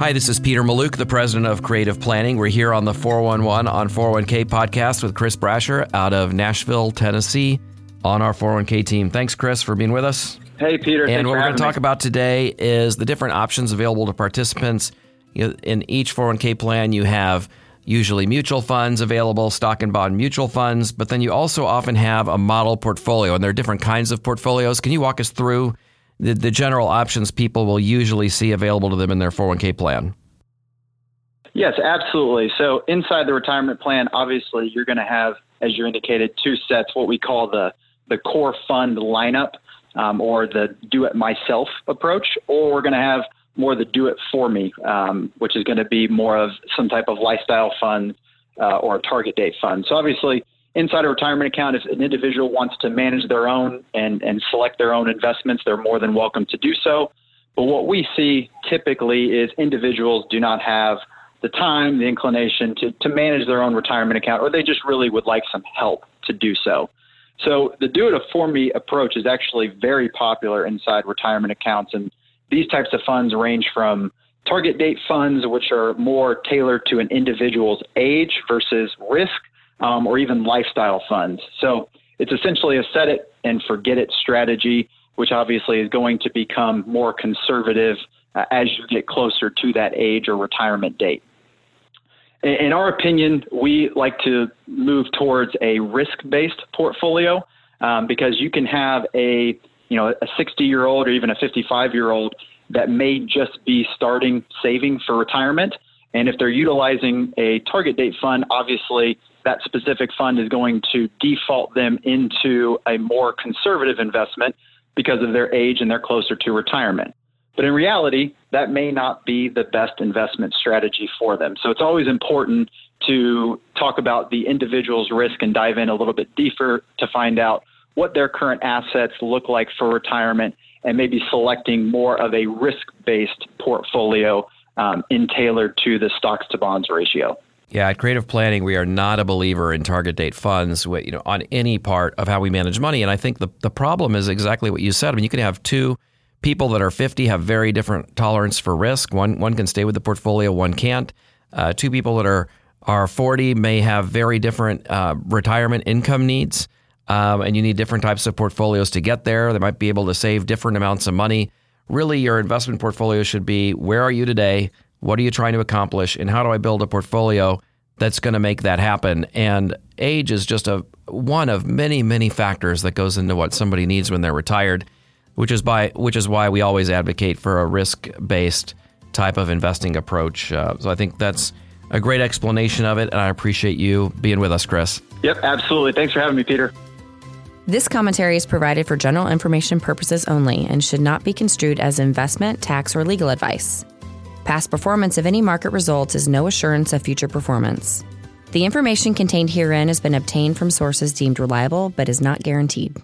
Hi, this is Peter Mallouk, the president of Creative Planning. We're here on the 411 on 401k podcast with Chris Brasher out of Nashville, Tennessee, on our 401k team. Thanks, Chris, for being with us. Hey, Peter. And what we're going to talk about today is the different options available to participants. In each 401k plan, you have usually mutual funds available, stock and bond mutual funds, but then you also often have a model portfolio, and there are different kinds of portfolios. Can you walk us through the, the general options people will usually see available to them in their 401k plan? Yes, absolutely. So inside the retirement plan, obviously you're going to have, as you indicated, two sets, what we call the the core fund lineup, um, or the do it myself approach, or we're going to have more the do it for me, um, which is going to be more of some type of lifestyle fund uh, or a target date fund. So obviously, inside a retirement account, if an individual wants to manage their own and, and select their own investments, they're more than welcome to do so. But what we see typically is individuals do not have the time, the inclination to, to manage their own retirement account, or they just really would like some help to do so. So the do it for me approach is actually very popular inside retirement accounts. And these types of funds range from target date funds, which are more tailored to an individual's age versus risk, um, or even lifestyle funds. So it's essentially a set it and forget it strategy, which obviously is going to become more conservative uh, as you get closer to that age or retirement date. In our opinion, we like to move towards a risk-based portfolio um, because you can have a you know a 60-year-old or even a 55-year-old that may just be starting saving for retirement, and if they're utilizing a target date fund, obviously that specific fund is going to default them into a more conservative investment because of their age and they're closer to retirement. But in reality, that may not be the best investment strategy for them. So it's always important to talk about the individual's risk and dive in a little bit deeper to find out what their current assets look like for retirement and maybe selecting more of a risk based portfolio um, to the stocks to bonds ratio. Yeah, at Creative Planning, we are not a believer in target date funds, you know, on any part of how we manage money. And I think the, the problem is exactly what you said. I mean, you can have two people that are 50 have very different tolerance for risk. One one can stay with the portfolio, one can't. Uh, two people that are are 40 may have very different uh, retirement income needs, um, and you need different types of portfolios to get there. They might be able to save different amounts of money. Really, your investment portfolio should be where are you today? What are you trying to accomplish? And how do I build a portfolio that's going to make that happen? And age is just a one of many, many factors that goes into what somebody needs when they're retired which is by which is why we always advocate for a risk-based type of investing approach. Uh, so I think that's a great explanation of it, and I appreciate you being with us, Chris. Yep, absolutely. Thanks for having me, Peter. This commentary is provided for general information purposes only and should not be construed as investment, tax, or legal advice. Past performance of any market results is no assurance of future performance. The information contained herein has been obtained from sources deemed reliable but is not guaranteed.